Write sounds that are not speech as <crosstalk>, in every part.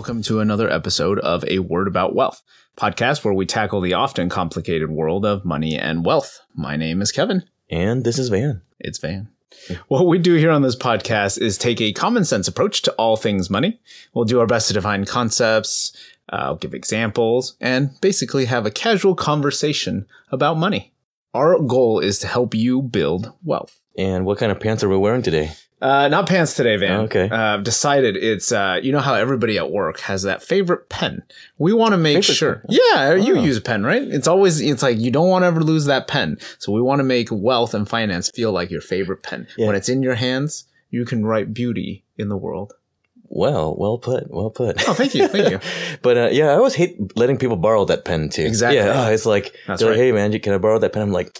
Welcome to another episode of A Word About Wealth, podcast where we tackle the often complicated world of money and wealth. My name is Kevin. And this is Van. It's Van. What we do here on this podcast is take a common sense approach to all things money. We'll do our best to define concepts, uh, give examples, and basically have a casual conversation about money. Our goal is to help you build wealth. And what kind of pants are we wearing today? Uh, not pants today, Van. Okay. Uh, I've decided it's, uh, you know how everybody at work has that favorite pen. We want to make Favorite sure. pen? Yeah, you Oh. use a pen, right? It's always, it's like you don't want to ever lose that pen. So we want to make wealth and finance feel like your favorite pen. Yeah. When it's in your hands, you can write beauty in the world. Well, well put, well put. Oh, thank you. Thank you. <laughs> but uh, yeah, I always hate letting people borrow that pen too. Exactly. Yeah, oh, <laughs> it's like, That's they're like, hey man, can I borrow that pen? I'm like,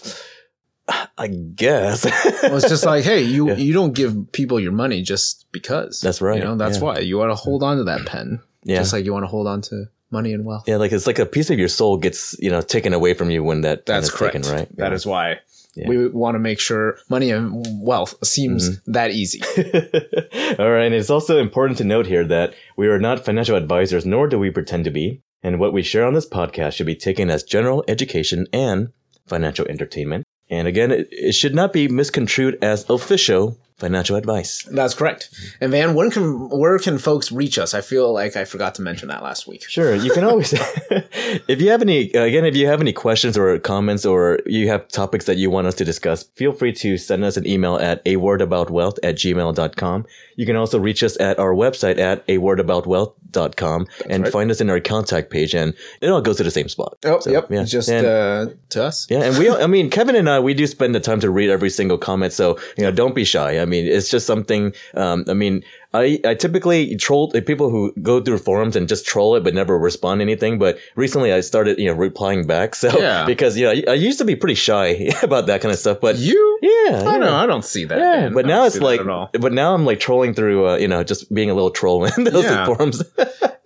I guess. Well, it's just like, hey, you, <laughs> Yeah. you don't give people your money just because. That's right, You know, that's yeah. why you want to hold on to that pen. yeah. Just like you want to hold on to money and wealth. yeah, like it's like a piece of your soul gets, you know, taken away from you when that That's is correct. taken, right? That is why Yeah. we want to make sure money and wealth seems Mm-hmm. that easy. <laughs> All right. And it's also important to note here that we are not financial advisors, nor do we pretend to be. And what we share on this podcast should be taken as general education and financial entertainment. And again, it, it should not be misconstrued as official financial advice. That's correct. And Van, when can where can folks reach us? I feel like I forgot to mention that last week. Sure, you can always, <laughs> if you have any, again, if you have any questions or comments or you have topics that you want us to discuss, feel free to send us an email at a word about wealth at gmail.com. You can also reach us at our website at a word about wealth.com and right. find us in our contact page and it all goes to the same spot. Oh, So, yep. yeah. Just And- uh, to us. yeah, and we, I mean, Kevin and I, we do spend the time to read every single comment. So, you know, don't be shy. I mean, it's just something, um, I mean, I, I typically troll people who go through forums and just troll it, but never respond to anything. But recently I started, you know, replying back. <laughs> So, Yeah. because, you know, I, I used to be pretty shy <laughs> about that kind of stuff, but You? yeah. I yeah. don't. I don't see that. Yeah, man. but now it's like, but now I'm like trolling through, uh, you know, just being a little troll <laughs> in those Yeah. forums.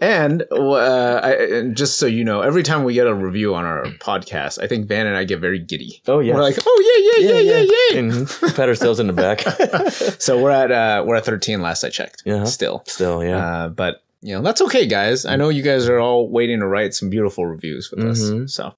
And uh, I, just so you know, every time we get a review on our podcast, I think Van and I get very giddy. Oh, yeah. We're like, oh yeah, yeah, yeah, yeah, yeah. Mhm. Pat ourselves in the back. <laughs> So we're at uh, we're at thirteen. Last I checked. Uh-huh. Still. Still, yeah. Uh, but you know that's okay, guys. I know you guys are all waiting to write some beautiful reviews with Mhm. us. So,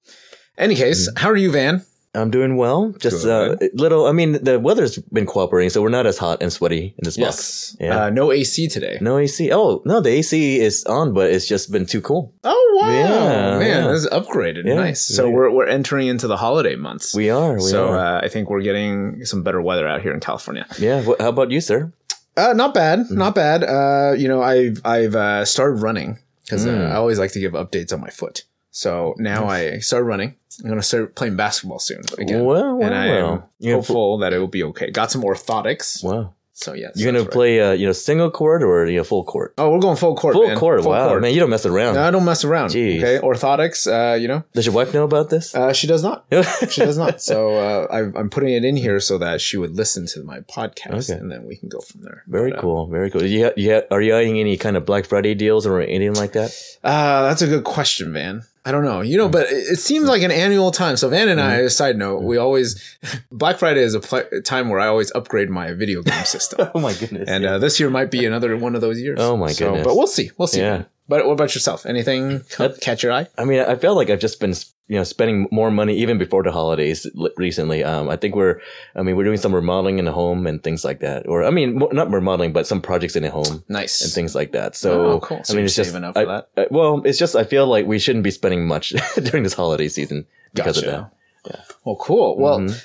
any case, how are you, Van? I'm doing well. Just uh, little. I mean, the weather's been cooperating, so we're not as hot and sweaty in this box. Yes. Yeah. Uh, no AC today. No AC. Oh no, the AC is on, but it's just been too cool. Oh wow, Yeah, man, yeah. this is upgraded. Yeah, nice. So we're we're entering into the holiday months. We are. We so are. uh, I think we're getting some better weather out here in California. yeah. Wh- how about you, sir? Uh, not bad, Mm-hmm. not bad. Uh, you know, I've I've uh, started running because uh, Mm. I always like to give updates on my foot. So now I start running. I'm gonna start playing basketball soon again. Well, well, and I am well. Hopeful that it will be okay. Got some orthotics. wow. So yes, You're gonna right. play, uh, you know, single court or you know, full court? Oh, we're going full court. full man. court. Full wow, court. man, you don't mess around. No, I don't mess around. Jeez. Okay, orthotics. Uh, you know, Does your wife know about this? uh, she does not. <laughs> She does not. So uh, I, I'm putting it in here so that she would listen to my podcast, Okay. and then we can go from there. Very But, uh, cool. Very cool. Did you, ha- you ha- are you eyeing any kind of Black Friday deals or anything like that? Uh, that's a good question, Van. I don't know. You know, but it seems like an annual time. So Van and I, a side note, we always Black Friday is a pl- time where I always upgrade my video game <laughs> system. Oh my goodness. and uh, this year might be another one of those years. Oh my So, goodness. but we'll see. We'll see. Yeah. But what about yourself? Anything That- catch your eye? I mean, I feel like I've just been, you know, spending more money even before the holidays recently. Um, I think we're, I mean, we're doing some remodeling in the home and things like that. Or, I mean, not remodeling, but some projects in the home Nice. and things like that. So, Oh, cool. So I mean, it's just, I- that? I- well, it's just, I feel like we shouldn't be spending much <laughs> during this holiday season because of that. Yeah. Well, cool. Well, Mhm.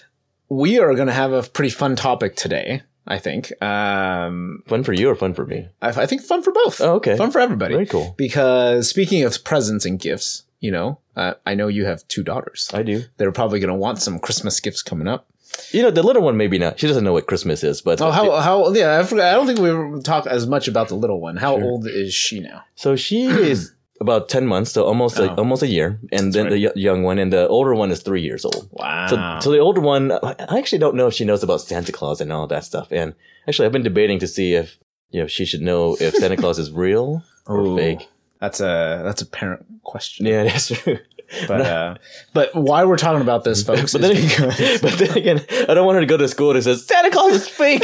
we are going to have a pretty fun topic today. I think. Um, Fun for you or fun for me? I, I think fun for both. Oh, okay. Fun for everybody. Very cool. Because speaking of presents and gifts, you know, uh, I know you have two daughters. I do. They're probably going to want some Christmas gifts coming up. You know, the little one, maybe not. She doesn't know what Christmas is, but Oh, how how yeah, I forgot. I don't think we talk as much about the little one. How Sure. old is she now? So she <clears throat> is about 10 months, so almost a, Oh. almost a year. And then right. the y- young one, and the older one is three years old. Wow. So, so the older one, I I actually don't know if she knows about Santa Claus and all that stuff. And actually, I've been debating to see if you know she should know if Santa Claus is real or Ooh. fake. That's a that's a parent question. Yeah, that's true. <laughs> But uh, but why we're talking about this, <laughs> folks? But then, because- <laughs> but then again, I don't want her to go to school that says Santa Claus is fake,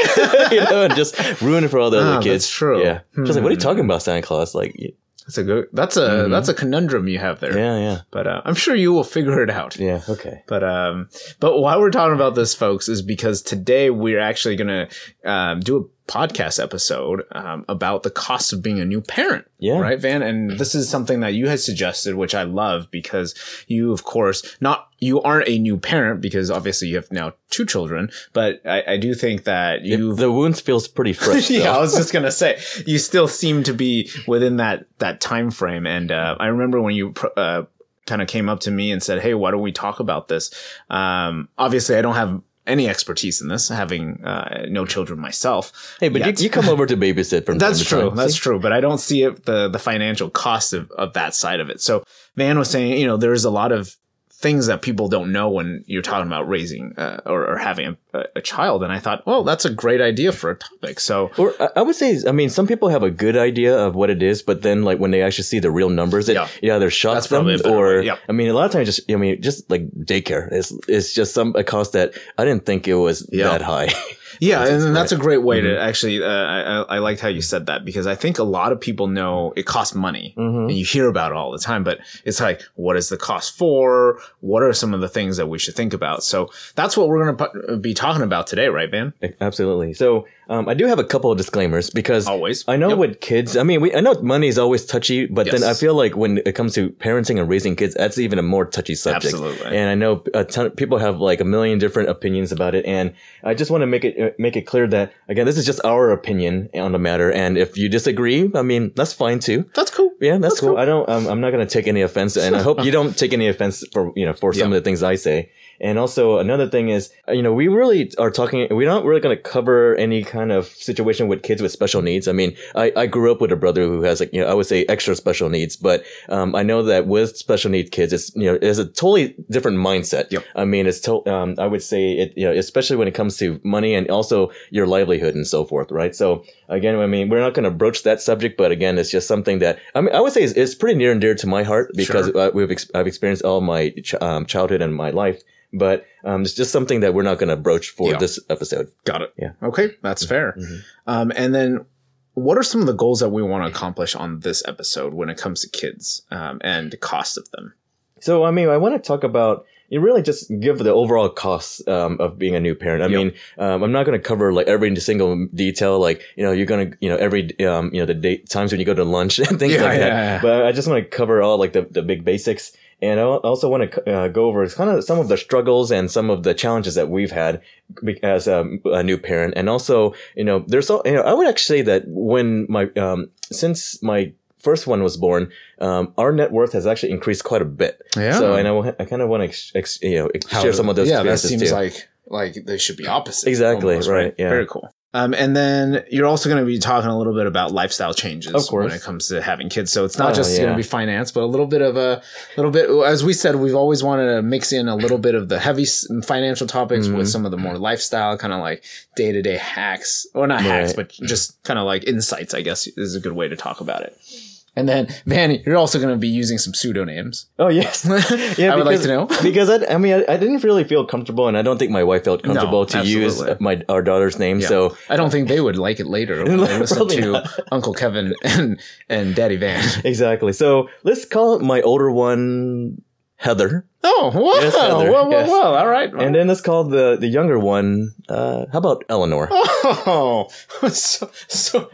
you know, and just ruin it for all the other Ah, kids. that's true. Yeah, just like, what are you Hmm. talking about, Santa Claus? Like, y- that's a good. That's a Mhm. that's a conundrum you have there. yeah, yeah, But uh, I'm sure you will figure it out. yeah. Okay. But um, but why we're talking about this, folks, is because today we're actually gonna um, do a podcast episode um, about the cost of being a new parent. Yeah. Right, Van? And this is something that you had suggested, which I love because you, of course, not you aren't a new parent because obviously you have now two children, but I, I do think that you the wounds feels pretty <laughs> fresh. yeah, I was just gonna say you still seem to be within that that time frame, and uh, I remember when you pr- uh, kind of came up to me and said, "Hey, why don't we talk about this?" Um, obviously, I don't have any expertise in this, having uh, no children myself. Hey, but you, yet. you come over to babysit from <laughs> That's true. time. That's See? true. But I don't see it, the the financial cost of, of that side of it. So Van was saying, you know, there's a lot of things that people don't know when you're talking about raising uh, or, or having a, a child. And I thought, well, that's a great idea for a topic. So Or I- would say, I mean, some people have a good idea of what it is, but then like when they actually see the real numbers, it, Yeah. yeah, they're shocked That's from probably it. Or yep. I mean, a lot of times, just I mean, just like daycare is is just some a cost that I didn't think it was Yeah. that high. <laughs> Yeah, and that's a great way to Mhm. actually. Uh, I, I liked how you said that because I think a lot of people know it costs money, Mhm. and you hear about it all the time. But it's like, what is the cost for? What are some of the things that we should think about? So that's what we're going to be talking about today, right, Van? Absolutely. So um, I do have a couple of disclaimers because Always. I know Yep. with kids, I mean, we, I know money is always touchy, but then I feel like when it comes to parenting and raising kids, that's even a more touchy subject. Absolutely. And I know a ton of people have like a million different opinions about it. And I just want to make it, uh, make it clear that again, this is just our opinion on the matter. And if you disagree, I mean, that's fine too. That's cool. Yeah, that's, That's cool. cool. I don't. Um, I'm not going to take any offense, and I hope you <laughs> don't take any offense for you know for some Yeah. of the things I say. And also another thing is, uh, you know, we really are talking. We're not really going to cover any kind of situation with kids with special needs. I mean, I, I grew up with a brother who has like you know I would say extra special needs, but um, I know that with special need kids, it's you know it's a totally different mindset. Yep. I mean, it's to, um, I would say it you know especially when it comes to money and also your livelihood and so forth, right? So again, I mean, we're not going to broach that subject, but again, it's just something that I mean, I would say is, is pretty near and dear to my heart because Sure. we've ex- I've experienced all my ch- um, childhood and my life, but um, it's just something that we're not going to broach for Yeah. this episode. Got it. Yeah. Okay, that's fair. Mhm. Um, and then, what are some of the goals that we want to accomplish on this episode when it comes to kids um, and the cost of them? So, I mean, I want to talk about you really just give the overall costs um, of being a new parent. I Yep. mean, um, I'm not going to cover like every single detail, like you know, you're going to you know every um, you know the date times when you go to lunch <laughs> and things Yeah, like that. yeah, yeah. But I just want to cover all like the, the big basics. And I also want to uh, go over kind of some of the struggles and some of the challenges that we've had as um, a new parent. And also, you know, there's all, you know, I would actually say that when my, um, since my first one was born, um, our net worth has actually increased quite a bit. Yeah. So, and I, I kind of want to, ex- ex- you know, ex- share some of those Yeah, that seems too. like like they should be opposite. Exactly, right, yeah. Very cool. Um, and then you're also going to be talking a little bit about lifestyle changes when it comes to having kids. So it's not Oh, just going to be finance, but a little bit of a little bit. As we said, we've always wanted to mix in a little bit of the heavy financial topics Mhm. with some of the more lifestyle, kind of like day to day hacks, or not hacks, but just kind of like insights. I guess is a good way to talk about it. And then, Vanny, you're also going to be using some pseudonames. Oh yes, yeah. <laughs> I would like because- to know. <laughs> because I, I mean, I, I didn't really feel comfortable, and I don't think my wife felt comfortable to use my our daughter's name. Yeah. So I don't think they would like it later when they <laughs> listen to not. Uncle Kevin and and Daddy Van. exactly. So let's call my older one Heather, Oh, whoa, Yes, Heather, whoa, whoa, yes. whoa! All right, and then let's call the the younger one. Uh, how about Eleanor? <laughs> oh, <laughs> so, so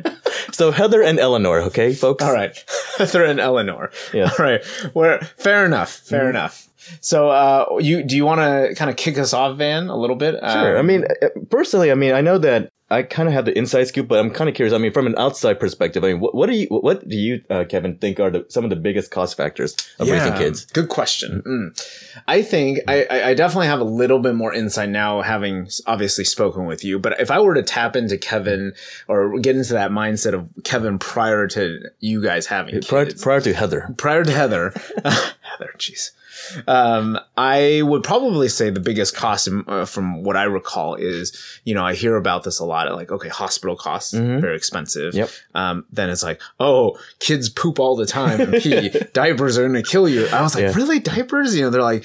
So Heather and Eleanor, okay, folks. all right, <laughs> Heather and Eleanor. Yeah. All right, where fair enough, fair Mm-hmm. enough. So, uh, you do you want to kind of kick us off, Van, a little bit? Sure. I Um, mean, uh, personally, I mean, I know that I kind of have the inside scoop, but I'm kind of curious. I mean, from an outside perspective, I mean, what, what do you, what do you, uh, Kevin, think are the, some of the biggest cost factors of raising kids? Good question. Mm. I think I, I I definitely have a little bit more insight now, having obviously spoken with you. But if I were to tap into Kevin or get into that mindset of Kevin prior to you guys having Prior, kids, prior to Heather. prior to Heather, <laughs> <laughs> Heather, jeez. Um, I would probably say the biggest cost uh, from what I recall is, you know, I hear about this a lot. Like, okay, hospital costs Mhm. very expensive. Yep. Um, then it's like, oh, kids poop all the time and pee. <laughs> diapers are going to kill you. I was like, Yeah. really, diapers? You know, they're like,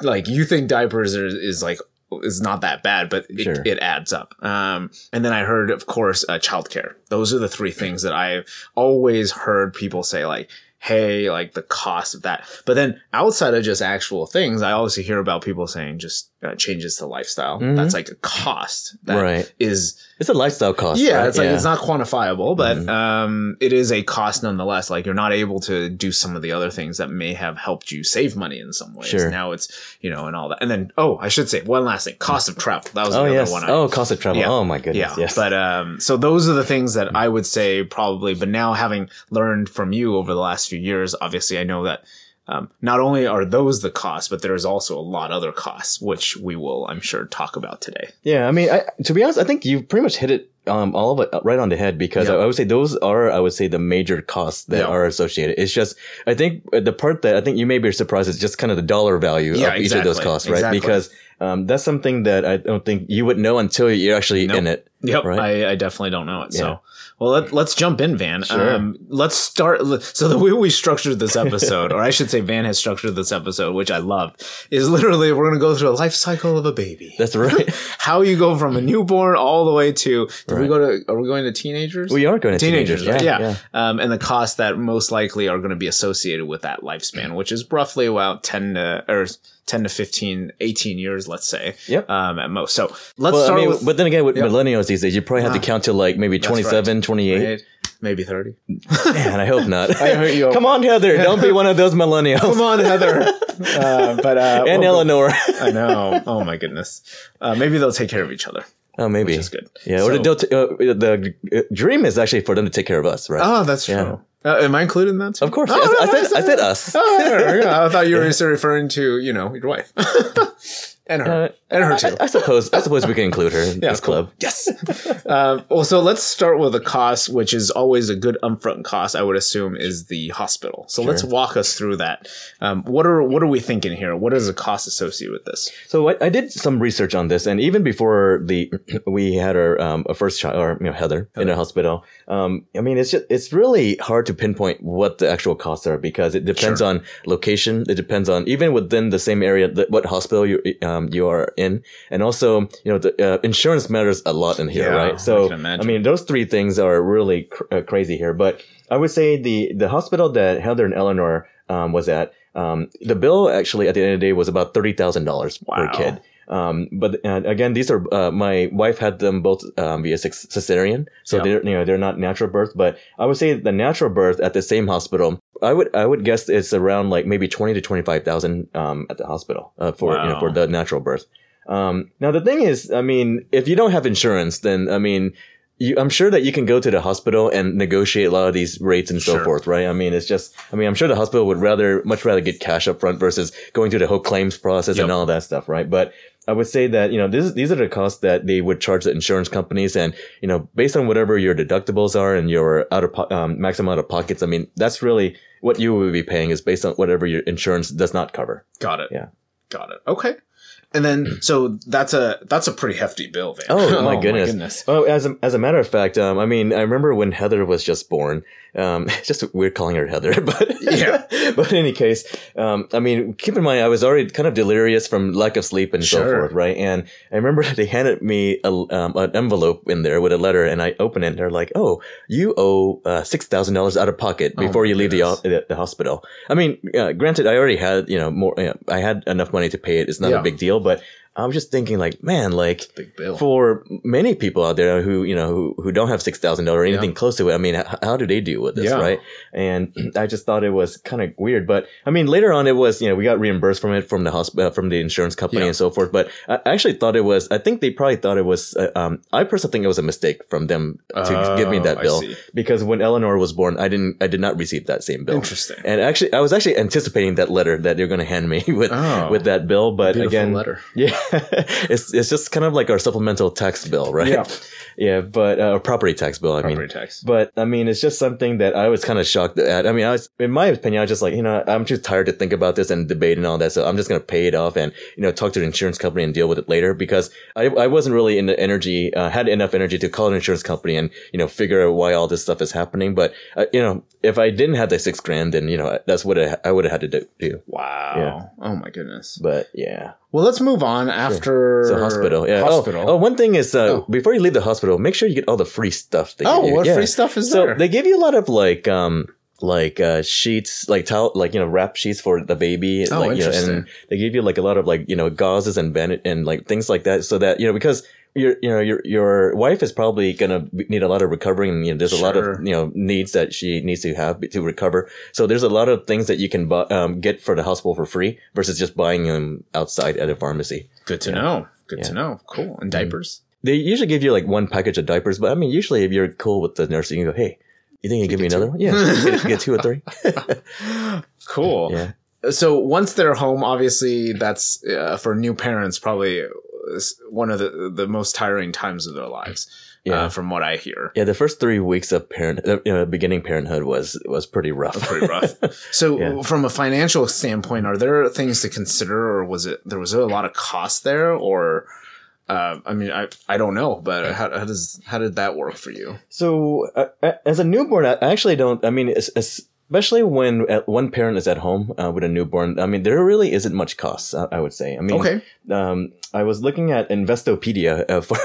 like you think diapers are, is like is not that bad, but it, Sure. it adds up. Um, and then I heard, of course, uh, childcare. Those are the three things that I've always heard people say, like, hey, like the cost of that. But then outside of just actual things, I also hear about people saying just uh, changes to lifestyle. Mhm. That's like a cost that Right. is It's a lifestyle cost. yeah, right? it's like it's not quantifiable, but Mhm. um, it is a cost nonetheless. Like you're not able to do some of the other things that may have helped you save money in some ways. Sure. Now it's you know and all that, and then oh, I should say one last thing: cost of travel. That was Oh the other yes. one. I, oh, cost of travel. Yeah. Oh my goodness. yeah, Yes. but um, so those are the things that I would say probably. But now having learned from you over the last few years, obviously I know that. Um, not only are those the costs, but there's also a lot other costs, which we will, I'm sure, talk about today. Yeah, I mean, I, to be honest, I think you've pretty much hit it um, all of it right on the head because Yeah. I, I would say those are, I would say, the major costs that Yeah. are associated. It's just, I think uh, the part that I think you may be surprised is just kind of the dollar value Yeah, of each of those costs, right? Exactly. Because um, that's something that I don't think you would know until you're actually Nope. in it. Yep, Right? I, I definitely don't know it. Yeah. So, well, let, let's jump in, Van. Sure. Um, let's start. So the way we structured this episode, or I should say, Van has structured this episode, which I love, is literally we're going to go through a life cycle of a baby. That's right. <laughs> How you go from a newborn all the way to? Did we go to? Are we going to teenagers? we are going to teenagers, teenagers. right? Yeah. yeah. Um, and the costs that most likely are going to be associated with that lifespan, which is roughly about 10 to, or 10 to 15, 18 years, let's say. Yep. Um, at most. So let's Well, I start mean, with, but then again, with Yep. millennials these days, you probably have to Ah. count to like maybe That's 27, 28. right? maybe 30. Man, I hope not. <laughs> I hope you- <laughs> Come on, Heather. Don't be one of those millennials. Come on, Heather. <laughs> Uh, but, uh, and well, Eleanor. I know. Oh my goodness. Uh, maybe they'll take care of each other, oh, maybe. which is good. Yeah, or So- they'll t- uh, the uh, dream is actually for them to take care of us, right? Oh, that's Yeah. true. Uh, am I included in that? Too? of course. Oh, I, I no, said, I said us. Oh, yeah, I thought you were referring to you know your wife and her Uh, and her too. I, I suppose. I suppose we can include her in Yeah, this cool. club. Yes. <laughs> um, well, so let's start with the cost, which is always a good upfront cost. I would assume is the hospital. So let's walk us through that. Um, what are what are we thinking here? What is the cost associated with this? So I, I did some research on this, and even before the <clears throat> we had our um, a first child, or you know Heather, in the hospital. Um, I mean, it's just it's really hard to pinpoint what the actual costs are because it depends Sure. on location. It depends on even within the same area what hospital you um, you are in, and also you know the uh, insurance matters a lot in here, Yeah, right? So imagine. I mean, those three things are really cr- uh, crazy here, but I would say the the hospital that Heather and Eleanor um, was at, um, the bill actually at the end of the day was about thirty thousand dollars per kid. Um, but uh, again, these are uh, my wife had them both um, via cesarean, so Yeah. they're you know they're not natural birth. But I would say the natural birth at the same hospital, I would I would guess it's around like maybe twenty to twenty five thousand um, at the hospital uh, for you know for the natural birth. Um, now the thing is, I mean, if you don't have insurance, then I mean, you, I'm sure that you can go to the hospital and negotiate a lot of these rates and so Sure. forth, right? I mean, it's just, I mean, I'm sure the hospital would rather, much rather get cash up front versus going through the whole claims process and all that stuff, right? But I would say that, you know, this, these are the costs that they would charge the insurance companies. And, you know, based on whatever your deductibles are and your out of, po- um, maximum out of pockets, I mean, that's really what you would be paying is based on whatever your insurance does not cover. Got it. Yeah. Got it. Okay. And then <clears throat> so that's a that's a pretty hefty bill, Van. <laughs> Oh, my goodness. Well, as a, as a matter of fact, um, I mean, I remember when Heather was just born. Um, it's <laughs> just weird calling her Heather, <laughs> but Yeah. <laughs> but in any case, um, I mean, keep in mind, I was already kind of delirious from lack of sleep and so forth, right? And I remember they handed me a, um, an envelope in there with a letter, and I opened it. and They're like, "Oh, you owe uh, six thousand dollars out of pocket Oh, before my you leave the, the the hospital." I mean, uh, granted, I already had you know more. You know, I had enough money to pay it. It's not Yeah. a big deal, but I was just thinking, like, man, like for many people out there who you know who, who don't have six thousand dollars or anything Yeah. close to it. I mean, h- how do they deal with this, Yeah. right? And I just thought it was kind of weird. But I mean, later on, it was you know we got reimbursed from it from the hospital from the insurance company Yeah. and so forth. But I actually thought it was. I think they probably thought it was. Uh, um, I personally think it was a mistake from them to give me Oh, that bill because when Eleanor was born, I didn't. I did not receive that same bill. Interesting. And actually, I was actually anticipating that letter that they're going to hand me <laughs> with Oh. with that bill. But again, letter. <laughs> yeah, <laughs> it's it's just kind of like our supplemental tax bill, right? Yeah. <laughs> yeah, but uh, property tax bill. I mean, Property tax. but I mean, it's just something that I was kind of shocked at. I mean, I was, in my opinion, I was just like, you know, I'm too tired to think about this and debate and all that. So I'm just going to pay it off and, you know, talk to the insurance company and deal with it later because I, I wasn't really in the energy, uh, had enough energy to call an insurance company and, you know, figure out why all this stuff is happening. But, uh, you know, if I didn't have the six grand, then, you know, that's what I, I would have had to do- do. Wow. Yeah. Oh my goodness. But yeah. Well, let's move on after So hospital. Yeah. Oh, Hospital. Oh, one thing is, uh, Oh. before you leave the hospital, make sure you get all the free stuff. They Oh, what Yeah. free stuff is So there? they give you a lot of like um like uh sheets like towel like you know wrap sheets for the baby Oh, like you know interesting. and they give you like a lot of like you know gauzes and bandage and like things like that so that you know because your you know your your wife is probably gonna need a lot of recovering and you know there's a lot of you know needs that she needs to have to recover so there's a lot of things that you can buy, um, get for the hospital for free versus just buying them outside at a pharmacy Good to know. Good to know. Cool. And diapers. they usually give you like one package of diapers but i mean usually if you're cool with the nurse you can go hey you think you can give me get another two. one yeah get, get two or three <laughs> <laughs> Cool. yeah So once they're home, obviously that's uh, for new parents probably is one of the the most tiring times of their lives. Yeah. Uh, from what I hear. Yeah, the first three weeks of parent, uh, you know, beginning parenthood was was pretty rough. Pretty rough. <laughs> So, Yeah. from a financial standpoint, are there things to consider, or was it there was a lot of cost there, or uh, I mean, I I don't know, but how, how does how did that work for you? so, uh, uh, as a newborn, I actually don't. I mean, es- es- especially when uh, one parent is at home uh, with a newborn. I mean, there really isn't much cost. I, I would say. I mean, Okay, um, I was looking at Investopedia uh, <laughs> for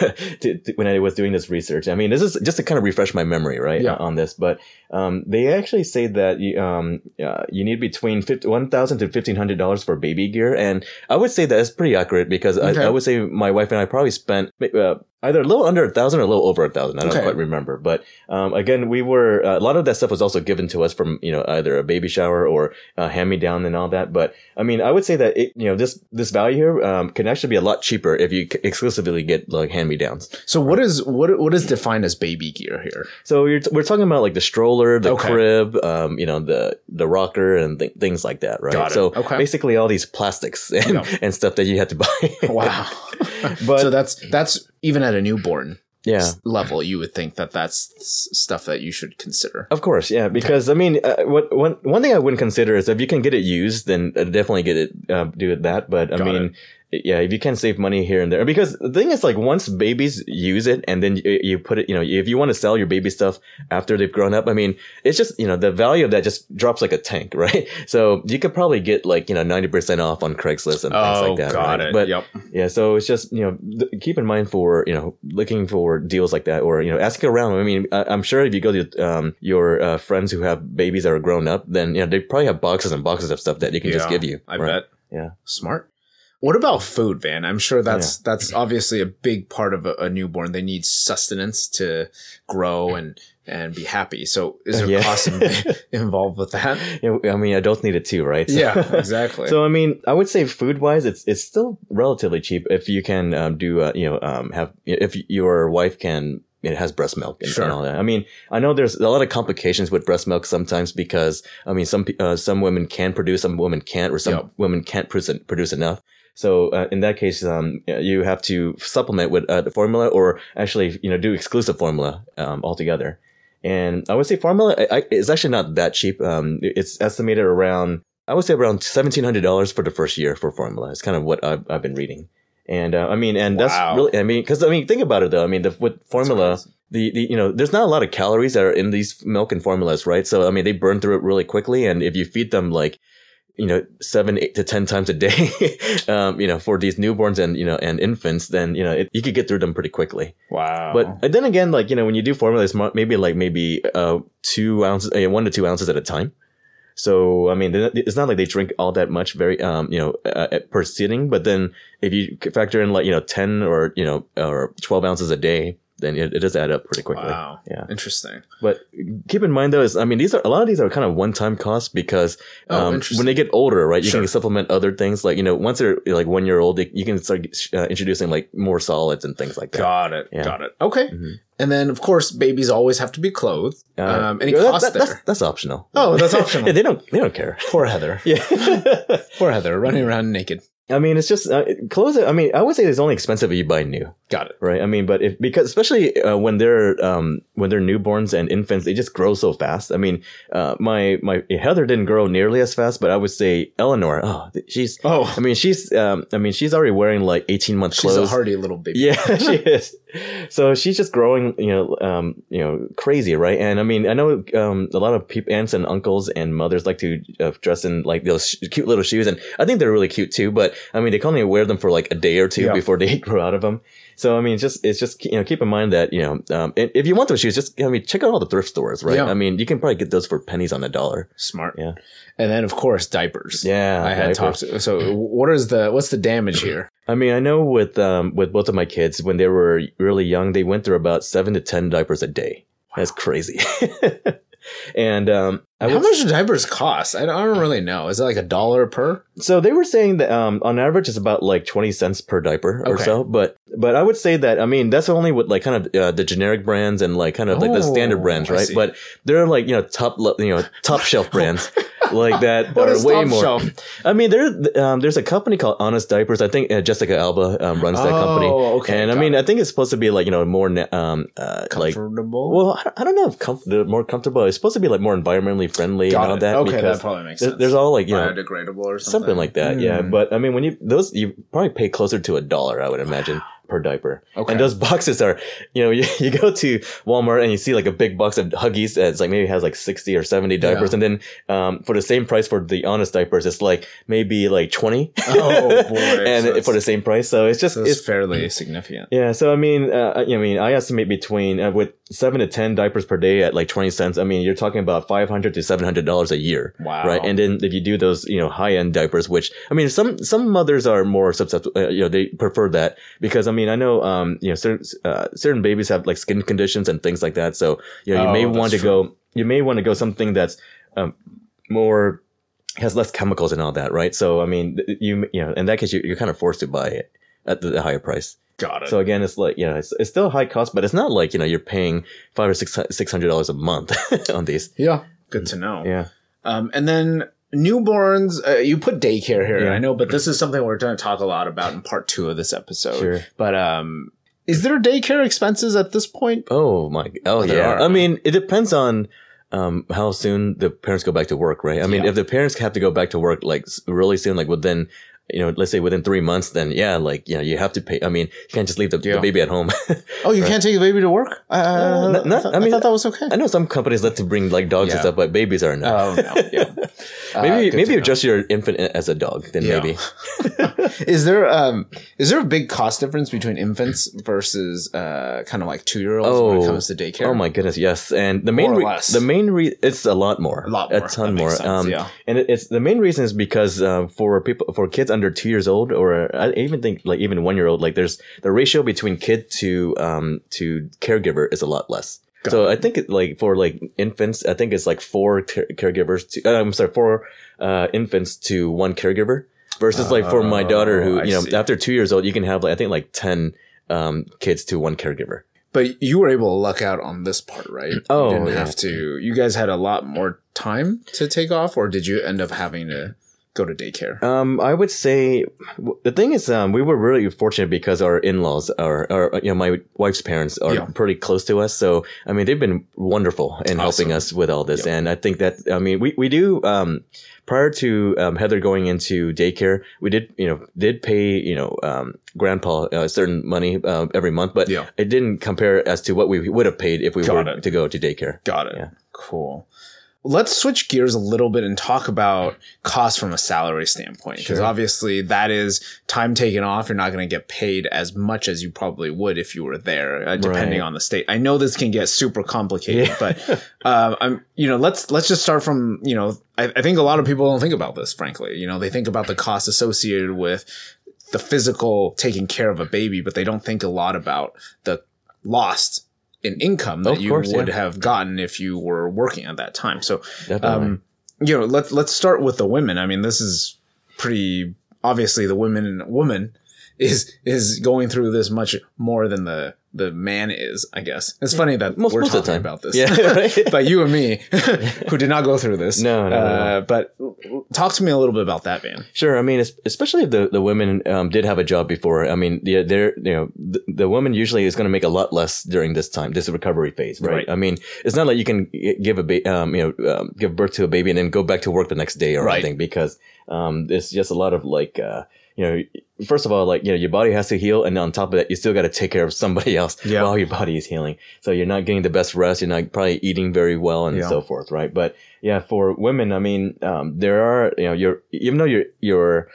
to, to- when I was doing this research. I mean, this is just to kind of refresh my memory, right, Yeah. on this. But um, they actually say that you, um, uh, you need between one thousand to fifteen hundred dollars for baby gear, and I would say that is pretty accurate because Okay. I, I would say my wife and I probably spent uh, either a little under a thousand or a little over a thousand. I don't Okay. quite remember, but um, again, we were uh, a lot of that stuff was also given to us from you know either a baby shower or uh, hand me down and all that. But I mean, I would say that it, you know this this value here um, can actually be a lot cheaper if you exclusively get like hand me downs. so what is what what is defined as baby gear here? So you're t- we're talking about like the stroller, the Okay. crib, um, you know, the the rocker and th- things like that, right? Got it. So Okay. basically, all these plastics <laughs> and, and stuff that you had to buy. <laughs> Wow, <laughs> But- so that's that's even at a newborn yeah. level, you would think that that's stuff that you should consider. Of course, yeah. Because I mean, uh, what one one thing I wouldn't consider is if you can get it used, then uh, definitely get it uh, do it that. But I Got mean, yeah, if you can save money here and there, because the thing is, like, once babies use it, and then you, you put it, you know, if you want to sell your baby stuff after they've grown up, I mean, it's just you know the value of that just drops like a tank, <laughs> right? So you could probably get like you know ninety percent off on Craigslist and things Oh, like that. got right? it. But yep. yeah, so it's just you know th- keep in mind for you know looking for deals like that, or you know asking around. I mean, I- I'm sure if you go to um, your uh, friends who have babies that are grown up, then you know they probably have boxes and boxes of stuff that they can just give you. I right? bet. Yeah. Smart. What about food, Van? I'm sure that's that's obviously a big part of a, a newborn. They need sustenance to grow and and be happy. So is there Yeah. cost <laughs> <laughs> involved with that? Yeah, I mean, adults need it too, right? So- Yeah, <laughs> exactly. So I mean, I would say food wise, it's it's still relatively cheap if you can um, do uh, you know um, have if your wife can it has breast milk and, Sure. and all that. I mean, I know there's a lot of complications with breast milk sometimes because I mean some uh, some women can produce, some women can't, or some Yep. women can't produce produce enough. So uh, in that case, um, you have to supplement with uh, the formula, or actually, you know, do exclusive formula um, altogether. And I would say formula I, I, is actually not that cheap. Um, it's estimated around I would say around seventeen hundred dollars for the first year for formula. It's kind of what I've, I've been reading, and uh, I mean, and Wow. that's really I mean, because I mean, think about it though. I mean, the, with formula, the, the you know, there's not a lot of calories that are in these milk and formulas, right? So I mean, they burn through it really quickly, and if you feed them like you know seven eight to ten times a day <laughs> um, you know for these newborns and you know and infants then you know it, you could get through them pretty quickly wow. but and then again, like you know, when you do formula, it's maybe like maybe uh two ounces, uh, one to two ounces at a time. So I mean, it's not like they drink all that much, very um, you know, uh, per sitting. But then if you factor in like you know ten or you know or twelve ounces a day, then it, it does add up pretty quickly. wow. Yeah. Interesting. But keep in mind though, is I mean, these are a lot of these are kind of one time costs because Oh, um, interesting. when they get older, right, you Sure. can supplement other things like you know once they're like one year old, they, you can start uh, introducing like more solids and things like that. Got it. Yeah. Got it. Okay. Mhm. And then of course babies always have to be clothed. Uh, um, any that- cost that- there? That's, that's optional. Oh, that's optional. yeah, <laughs> they don't. They don't care. Poor Heather. <laughs> Yeah. <laughs> Poor Heather running around naked. I mean, it's just uh, clothes. I mean, I would say it's only expensive if you buy new, Got it. right? I mean, but if because especially uh, when they're um, when they're newborns and infants, they just grow so fast. I mean, uh, my my Heather didn't grow nearly as fast, but I would say Eleanor, oh, she's. Oh, I mean, she's. Um, I mean, she's already wearing like eighteen month she's clothes. a hardy little baby. Yeah, <laughs> she is. So she's just growing, you know, um, you know, crazy, right? And I mean, I know um, a lot of peop aunts and uncles and mothers like to uh, dress in like those sh- cute little shoes, and I think they're really cute too. But I mean, they can only wear them for like a day or two Yeah. before they <laughs> grow out of them. So I mean, it's just it's just you know keep in mind that you know um, if you want those shoes, just I mean check out all the thrift stores, right? Yeah. I mean, you can probably get those for pennies on the dollar. Smart. Yeah. And then of course diapers. Yeah, I had diapers. talked. So what is the what's the damage here? I mean, I know with um, with both of my kids when they were really young, they went through about seven to ten diapers a day. That's crazy. <laughs> and um, I How would, much do diapers cost? I don't, I don't really know. Is it like a dollar per? so they were saying that um, on average it's about like twenty cents per diaper or Okay. so. But but I would say that I mean that's only with like kind of uh, the generic brands and like kind of like the standard Oh, brands, right? But they're like you know top you know top shelf <laughs> brands like that <laughs> are way more. shelf? I mean, there um, there's a company called Honest Diapers. I think uh, Jessica Alba um, runs that company. Oh, okay, And I mean, it. I think it's supposed to be like you know more um uh, like Comfortable. well, I- don't know if com- they're more comfortable. It's supposed to be like more environmentally friendly Got and all it. that okay, that probably makes sense. there's all like you know biodegradable or something. something like that. Yeah, Hmm. but I mean, when you those you probably pay closer to a dollar, I would imagine. Per diaper, Okay. and those <laughs> boxes are, you know, <laughs> you, you go to Walmart and you see like a big box of Huggies that's like maybe has like sixty or seventy diapers, Yeah. and then um, for the same price for the Honest diapers, it's like maybe like twenty. Oh, <laughs> boy. and So for the same price, so it's just So it's it's fairly significant. yeah, so I mean, uh, I mean, I estimate between uh, with seven to ten diapers per day at like twenty cents. I mean, you're talking about five hundred to seven hundred dollars a year, Wow. right? And then if you do those, you know, high end diapers, which I mean, some some mothers are more susceptible, uh, you know, they prefer that because I mean, I know, um, you know, certain uh, certain babies have like skin conditions and things like that. So you know, you Oh, may want to true. go, you may want to go something that's um, more has less chemicals and all that, right? So I mean, you you know, in that case, you, you're kind of forced to buy it at the, the higher price. Got it. So again, it's like you know, it's, it's still a high cost, but it's not like you know you're paying five or six six hundred dollars a month <laughs> on these. yeah. Good to know. Yeah, Um, and then newborns, uh, you put daycare here, Yeah. I know, but this is something we're going to talk a lot about in part two of this episode. sure. But um, is there daycare expenses at this point? Oh my, oh There yeah. are. I mean, it depends on um how soon the parents go back to work, right? I mean, Yeah. if the parents have to go back to work like really soon, like within. You know, let's say within three months, then yeah, like you know, you have to pay. I mean, you can't just leave the, Yeah. the baby at home. <laughs> Oh, you can't take the baby to work? Uh, Uh, not- not- I, thought, I mean- thought that was okay. I know some companies let to bring like dogs and stuff, but babies are not. Oh, no. <laughs> Yeah. <laughs> Uh, maybe good maybe you just your infant as a dog, then Yeah. maybe. is there um is there a big cost difference between infants versus uh kind of like two year olds when it Oh. comes to daycare? Oh my goodness, yes. And the main re- the main re- it's a lot more, A lot more. a ton more. sense, um, yeah. and it, it's the main reason is because uh, for people for kids under two years old, or I even think like even one year old, like there's the ratio between kid to um to caregiver is a lot less. Got so I think it, like for like infants, I think it's like four care- caregivers to uh, I'm sorry four uh, infants to one caregiver versus like for my daughter who Oh, I you know see. after two years old you can have like I think like ten um kids to one caregiver. But you were able to luck out on this part, right? Oh, you didn't yeah. have to. You guys had a lot more time to take off, or did you end up having to go to daycare? Um, I would say the thing is, um, we were really fortunate because our in-laws are, are you know, my wife's parents are Yeah. pretty close to us. So, I mean, they've been wonderful in helping us with all this. Yep. And I think that, I mean, we, we do, um, prior to, um, Heather going into daycare, we did, you know, did pay, you know, um, grandpa a certain money, uh, every month, but Yeah. it didn't compare as to what we would have paid if we Got were it. to go to daycare. Got it. Yeah. Cool. Let's switch gears a little bit and talk about cost from a salary standpoint. Because Sure. obviously, that is time taken off. You're not going to get paid as much as you probably would if you were there, uh, depending Right. on the state. I know this can get super complicated, but um, <laughs> I'm, you know, let's let's just start from, you know, I, I think a lot of people don't think about this. Frankly, you know, they think about the cost associated with the physical taking care of a baby, but they don't think a lot about the lost in income that you course, would yeah. have gotten if you were working at that time. So, um, you know, let's let's start with the women. I mean, this is pretty obviously the women woman is is going through this much more than the the man is. I guess it's funny that Most- we're most of talking the time. about this. Yeah, <laughs> right. <laughs> but you and me, <laughs> who did not go through this. No, no, no, Uh, but talk to me a little bit about that, man. Sure. I mean, especially if the, the women um, did have a job before. I mean, yeah, they're, you know, the, the woman usually is going to make a lot less during this time, this recovery phase, right? Right. I mean, it's not like you can give a ba- um, you know, um, give birth to a baby and then go back to work the next day or Right. anything because um, there's just a lot of like, uh, you know, first of all, like, you know, your body has to heal. And on top of that, you still got to take care of <laughs> somebody else Yeah. while your body is healing. So you're not getting the best rest. You're not probably eating very well and Yeah. so forth, right? But yeah, for women, I mean, um, there are, you know, your, even though your, your,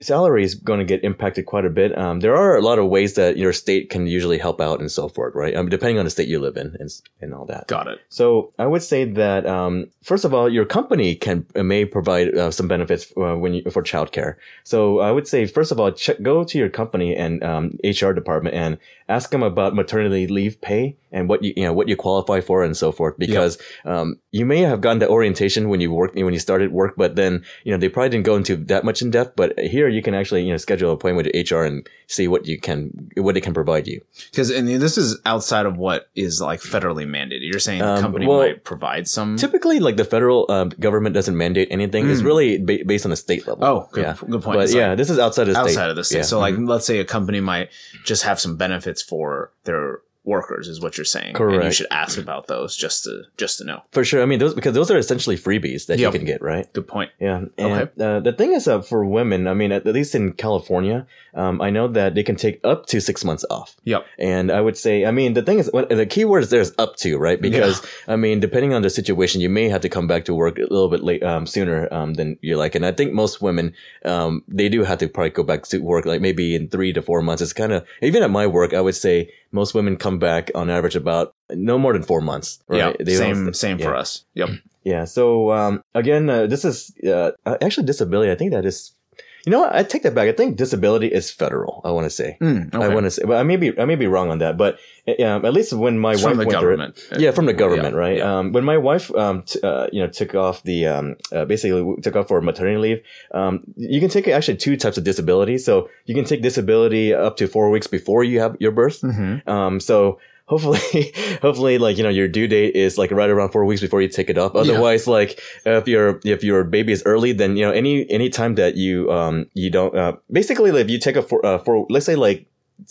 salary is going to get impacted quite a bit. Um, there are a lot of ways that your state can usually help out and so forth, right? Um, depending on the state you live in and, and all that. Got it. So I would say that um, first of all, your company can uh, may provide uh, some benefits uh, when you, for childcare. So I would say first of all, check, go to your company and um, HR department and ask them about maternity leave pay and what you you know what you qualify for and so forth. Because um, you may have gotten the orientation when you work when you started work, but then you know they probably didn't go into that much in depth. But here you can actually you know schedule an appointment with HR and see what you can what they can provide you. Because and this is outside of what is like federally mandated. You're saying the Um, company well, might provide some. Typically, like the federal um, government doesn't mandate anything. It's Mm. really ba- based on the state level. Oh, good, yeah. good point. But It's yeah, like this is outside of the state. outside of the state. Yeah. So, like, Mhm. let's say a company might just have some benefits for their workers, is what you're saying. And you should ask about those just to just to know. for sure. I mean, those because those are essentially freebies that Yep. you can get, right? Good point. Yeah. And Okay. uh, the thing is, uh, for women, I mean, at, at least in California, um, I know that they can take up to six months off. Yep. And I would say, I mean, the thing is, what, the key word is there's up to, right? Because, I mean, depending on the situation, you may have to come back to work a little bit late, um, sooner, um, than you like. And I think most women, um, they do have to probably go back to work, like maybe in three to four months. It's kind of, even at my work, I would say most women come back on average about no more than four months, right? Yeah. Same same for us. Yep. <clears throat> Yeah. So um, again, uh, this is uh, actually disability. I think that is. You know what? I take that back. I think disability is federal. I want to say. Mm, I want to say, but I may be I may be wrong on that. But um, at least when my It's wife from the went through it- government. yeah, from the government, Yeah, right? yeah. Um, when my wife, um, t- uh, you know, took off the, um, uh, basically took off for maternity leave, um, you can take actually two types of disability. So you can take disability up to four weeks before you have your birth. Mhm. Um, so hopefully, <laughs> hopefully, like you know, your due date is like right around four weeks before you take it off. Otherwise, like if your if your baby is early, then you know any any time that you um you don't uh, basically like, if you take a for uh, for let's say like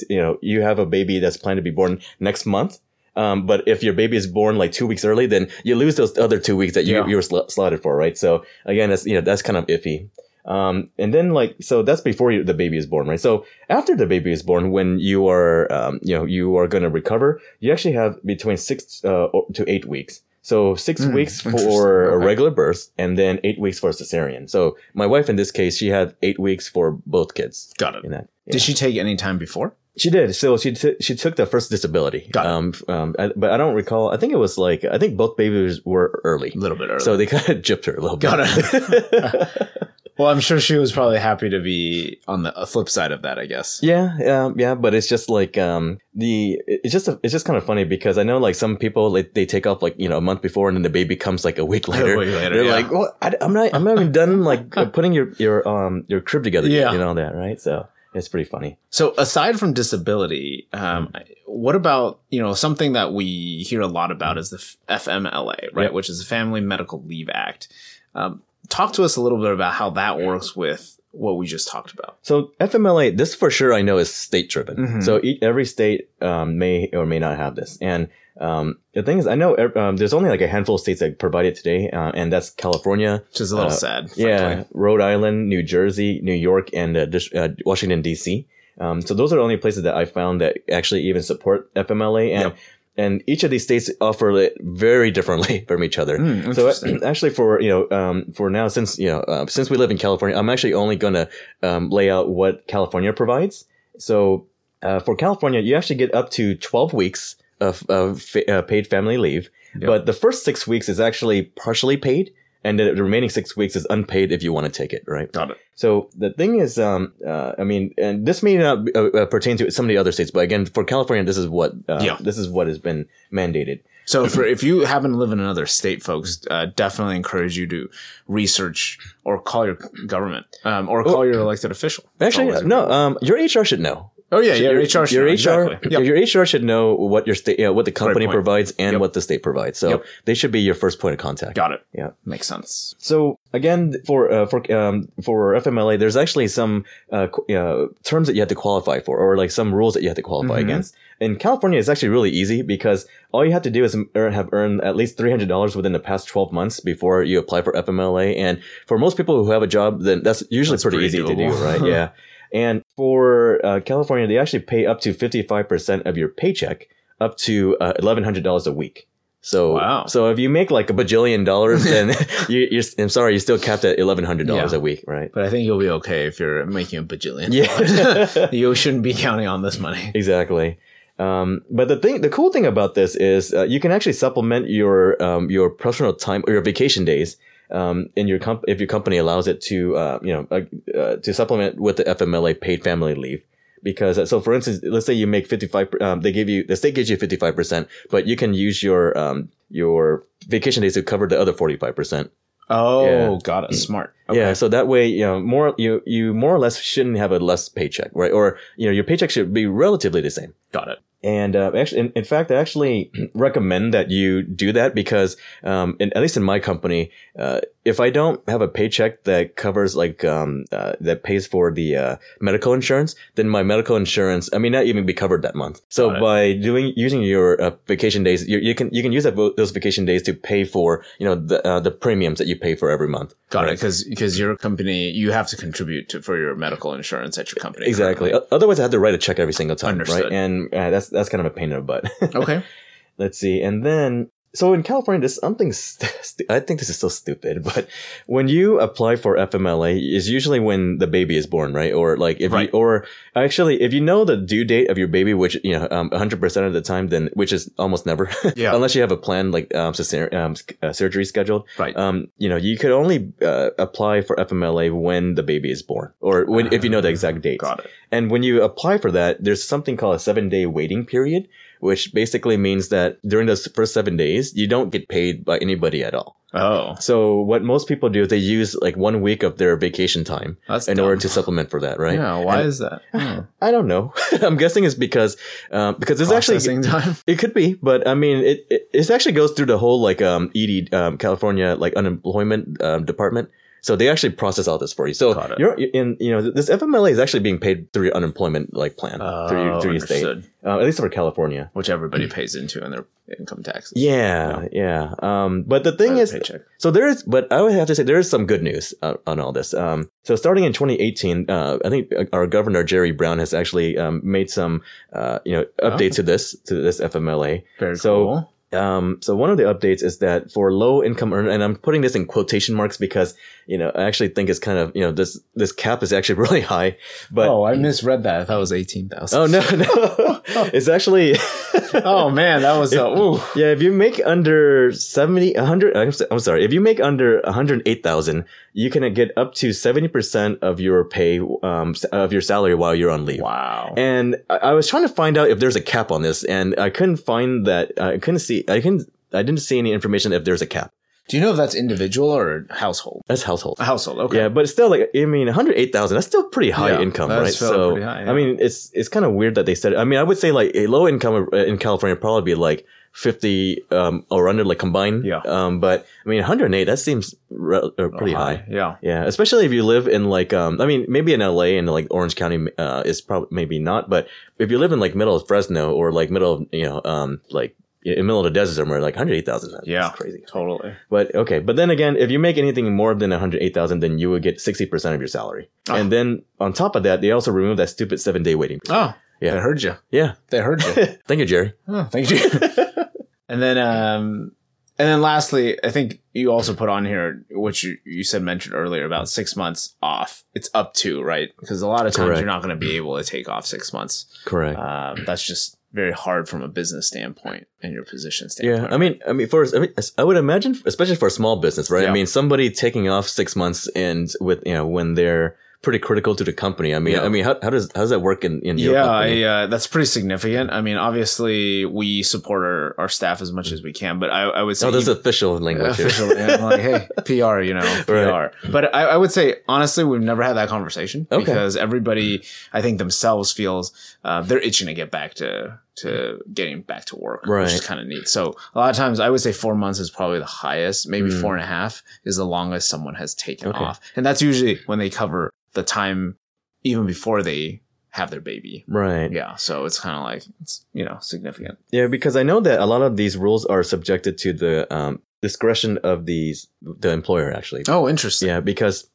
you know you have a baby that's planned to be born next month. Um, but if your baby is born like two weeks early, then you lose those other two weeks that you, Yeah. you were sl- slotted for, right? So again, that's, you know, that's kind of iffy. Um, and then like, so that's before you, the baby is born, right? So after the baby is born, when you are, um, you know, you are going to recover, you actually have between six, uh, to eight weeks. So six Hmm, weeks for a regular birth and then eight weeks for a cesarean. So my wife in this case, she had eight weeks for both kids Got it. that. Did she take any time before? She did. So she t- she took the first disability. Got it. Um, um, I, but I don't recall. I think it was like I think both babies were early, A little bit early. so they <laughs> kind of gypped her a little bit. Got it. <laughs> <laughs> well, I'm sure she was probably happy to be on the flip side of that. I guess. yeah, yeah, yeah. But it's just like um the it's just a, it's just kind of funny because I know like some people like they take off like you know a month before and then the baby comes like a week later. A week later, They're yeah. like, what? I, am not. I'm not even done like <laughs> uh, putting your your um your crib together. yet," Yeah. you know that right? So it's pretty funny. So aside from disability, um, Mm. what about you know something that we hear a lot about is the FMLA, right? Yep. Which is the Family Medical Leave Act. Um, talk to us a little bit about how that works with what we just talked about. So FMLA, this for sure I know is state driven. Mhm. So e- every state um, may or may not have this. And um, the thing is, I know um, there's only like a handful of states that provide it today, uh, and that's California, Which is a little Uh, sad. yeah, frankly. Rhode Island, New Jersey, New York, and uh, dis- uh, Washington D.C. Um, so those are the only places that I found that actually even support FMLA, and Yep. And each of these states offer it very differently <laughs> from each other. Hmm, So <clears throat> actually, for you know, um, for now, since you know, uh, since we live in California, I'm actually only gonna um, lay out what California provides. So uh, for California, you actually get up to 12 weeks of, of fa- uh, paid family leave, Yep. but the first six weeks is actually partially paid, and the, the remaining six weeks is unpaid if you want to take it, right? Got it. So the thing is, um, uh, I mean, and this may not uh, uh, pertain to some of the other states, but again, for California, this is what uh, Yeah. this is what has been mandated. So for if you happen to live in another state, folks, uh, definitely encourage you to research or call your government um, or call your elected official. Actually, no, um, your HR should know. Oh yeah, yeah. Your HR. should your know, HR, exactly. Yep. your HR should know what your state, you know, what the company point. provides and Yep. what the state provides. So Yep. they should be your first point of contact. Got it. Yeah. Makes sense. So again, for uh, for um, for FMLA, there's actually some uh, qu- uh, terms that you have to qualify for, or like some rules that you have to qualify Mhm. against. In California, it's actually really easy because all you have to do is earn, have earned at least three hundred dollars within the past twelve months before you apply for FMLA. And for most people who have a job, then that's usually That's pretty, pretty easy to do, right? <laughs> yeah. And for uh, California, they actually pay up to fifty five percent of your paycheck, up to uh, eleven hundred dollars a week. So, Wow. so if you make like a bajillion dollars, <laughs> then you, you're, I'm sorry, you're still capped at eleven hundred dollars Yeah. a week, right? But I think you'll be okay if you're making a bajillion. Yeah. <laughs> <laughs> you shouldn't be counting on this money. Exactly. Um, but the thing, the cool thing about this is uh, you can actually supplement your um, your personal time or your vacation days um, in your comp- if your company allows it to uh, you know uh, uh, to supplement with the FMLA paid family leave. Because uh, so, for instance, let's say you make fifty five, um, they give you the state gives you fifty five percent, but you can use your um, your vacation days to cover the other forty five percent. Oh, Yeah. got it. Smart. Yeah, so that way, you know, more you you more or less shouldn't have a less paycheck, right? Or you know, your paycheck should be relatively the same. got it. And uh, actually, in, in fact, I actually <clears throat> recommend that you do that because, um, in, at least in my company, uh, if I don't have a paycheck that covers like um, uh, that pays for the uh, medical insurance, then my medical insurance, I mean, not even be covered that month. So by doing using your uh, vacation days, you, you can you can use that, those vacation days to pay for you know the uh, the premiums that you pay for every month. Got it. Right. Because because your company, you have to contribute to for your medical insurance at your company. Exactly. currently. Otherwise, I have to write a check every single time, Understood. right? And uh, that's that's kind of a pain in the butt. Okay. <laughs> Let's see. And then, so in California, there's something, st- I think this is so stupid, <laughs> but when you apply for FMLA, is usually when the baby is born, right? Or like if Right. you, or actually, if you know the due date of your baby, which, you know, um, 100% of the time, then, which is almost never, <laughs> Yeah. unless you have a plan like, um, um, uh, surgery scheduled, Right. um, you know, you could only, uh, apply for FMLA when the baby is born or when, if you know the exact date. Got it. And when you apply for that, there's something called a seven day waiting period, which basically means that during those first seven days, you don't get paid by anybody at all. Oh, So what most people do is they use like one week of their vacation time that's in dumb. order to supplement for that, right? Yeah. Why And is that? Hmm. I don't know. <laughs> I'm guessing it's because um, because it's actually Processing time. <laughs> it could be, but I mean, it, it it actually goes through the whole like um ED um, California like unemployment um, department. So they actually process all this for you. So you're in you know this FMLA is actually being paid through your unemployment like plan Oh, through your, through your state, uh, at least for California. Which everybody pays into in their income taxes. Yeah, yeah. Um, but the thing is, paycheck. so there is, but I would have to say there is some good news uh, on all this. Um, so starting in 2018, uh, I think our governor Jerry Brown has actually um, made some, uh, you know, updates to this to this FMLA. Very so- cool. Um, so one of the updates is that for low income earner, and I'm putting this in quotation marks because you know I actually think it's kind of you know this this cap is actually <laughs> really high, but oh, I misread that. I thought it was eighteen thousand. oh no no, <laughs> it's actually <laughs> oh man, that was uh, ooh. yeah. If you make under 70, 100, I'm, sorry, if you make under 108,000, you can get up to 70% of your pay um of your salary while you're on leave. Wow. And I, I was trying to find out if there's a cap on this, and I couldn't find that. I couldn't see. I couldn't. I didn't see any information if there's a cap. Do you know if that's individual or household? That's household. A household. Okay. Yeah, but it's still like I mean, one hundred eight thousand. That's still pretty high Yeah, income, right? So high, yeah. I mean, it's it's kind of weird that they said. It. I mean, I would say like a low income uh, in California would probably be like fifty um, or under, like combined. Yeah. Um, but I mean, one hundred eight. That seems re- uh, pretty Oh, high. Yeah. Yeah, especially if you live in like um, I mean, maybe in LA and like Orange County uh, is probably maybe not, but if you live in like middle of Fresno or like middle of you know um like in the middle of the desert somewhere, like hundred eight thousand. Yeah. crazy. Totally. But okay, but then again, if you make anything more than 108,000, then you would get 60% of your salary. Ah. And then on top of that, they also remove that stupid seven day waiting. period. Oh, Yeah. They heard you. Yeah. They heard you. <laughs> Thank you, Jerry. oh, thank you. <laughs> and then, um, and then lastly, I think you also put on here, which you, you said mentioned earlier about six months off. It's up to, right? Because a lot of times Correct. you're not going to be able to take off six months. Correct. Um, that's just very hard from a business standpoint and your position standpoint. yeah. I mean, I mean, for, I mean, I would imagine, especially for a small business, right? Yeah. I mean, somebody taking off six months and with, you know, when they're pretty critical to the company. I mean, Yeah. I mean, how, how does how does that work in in your yeah, company? I, uh, that's pretty significant. I mean, obviously, we support our, our staff as much as we can, but I, I would say oh, this is even- official language. here. officially, like, hey, <laughs> PR, you know, PR. Right. But I, I would say, honestly, we've never had that conversation Okay. because everybody, I think themselves feels uh, they're itching to get back to to getting back to work, which is kind of neat. So a lot of times, I would say four months is probably the highest. Maybe Mm. four and a half is the longest someone has taken Okay. off, and that's usually when they cover the time even before they have their baby. Right. Yeah, so it's kind of like it's you know significant. Yeah, because I know that a lot of these rules are subjected to the um, discretion of these the employer actually. Oh, interesting. Yeah, because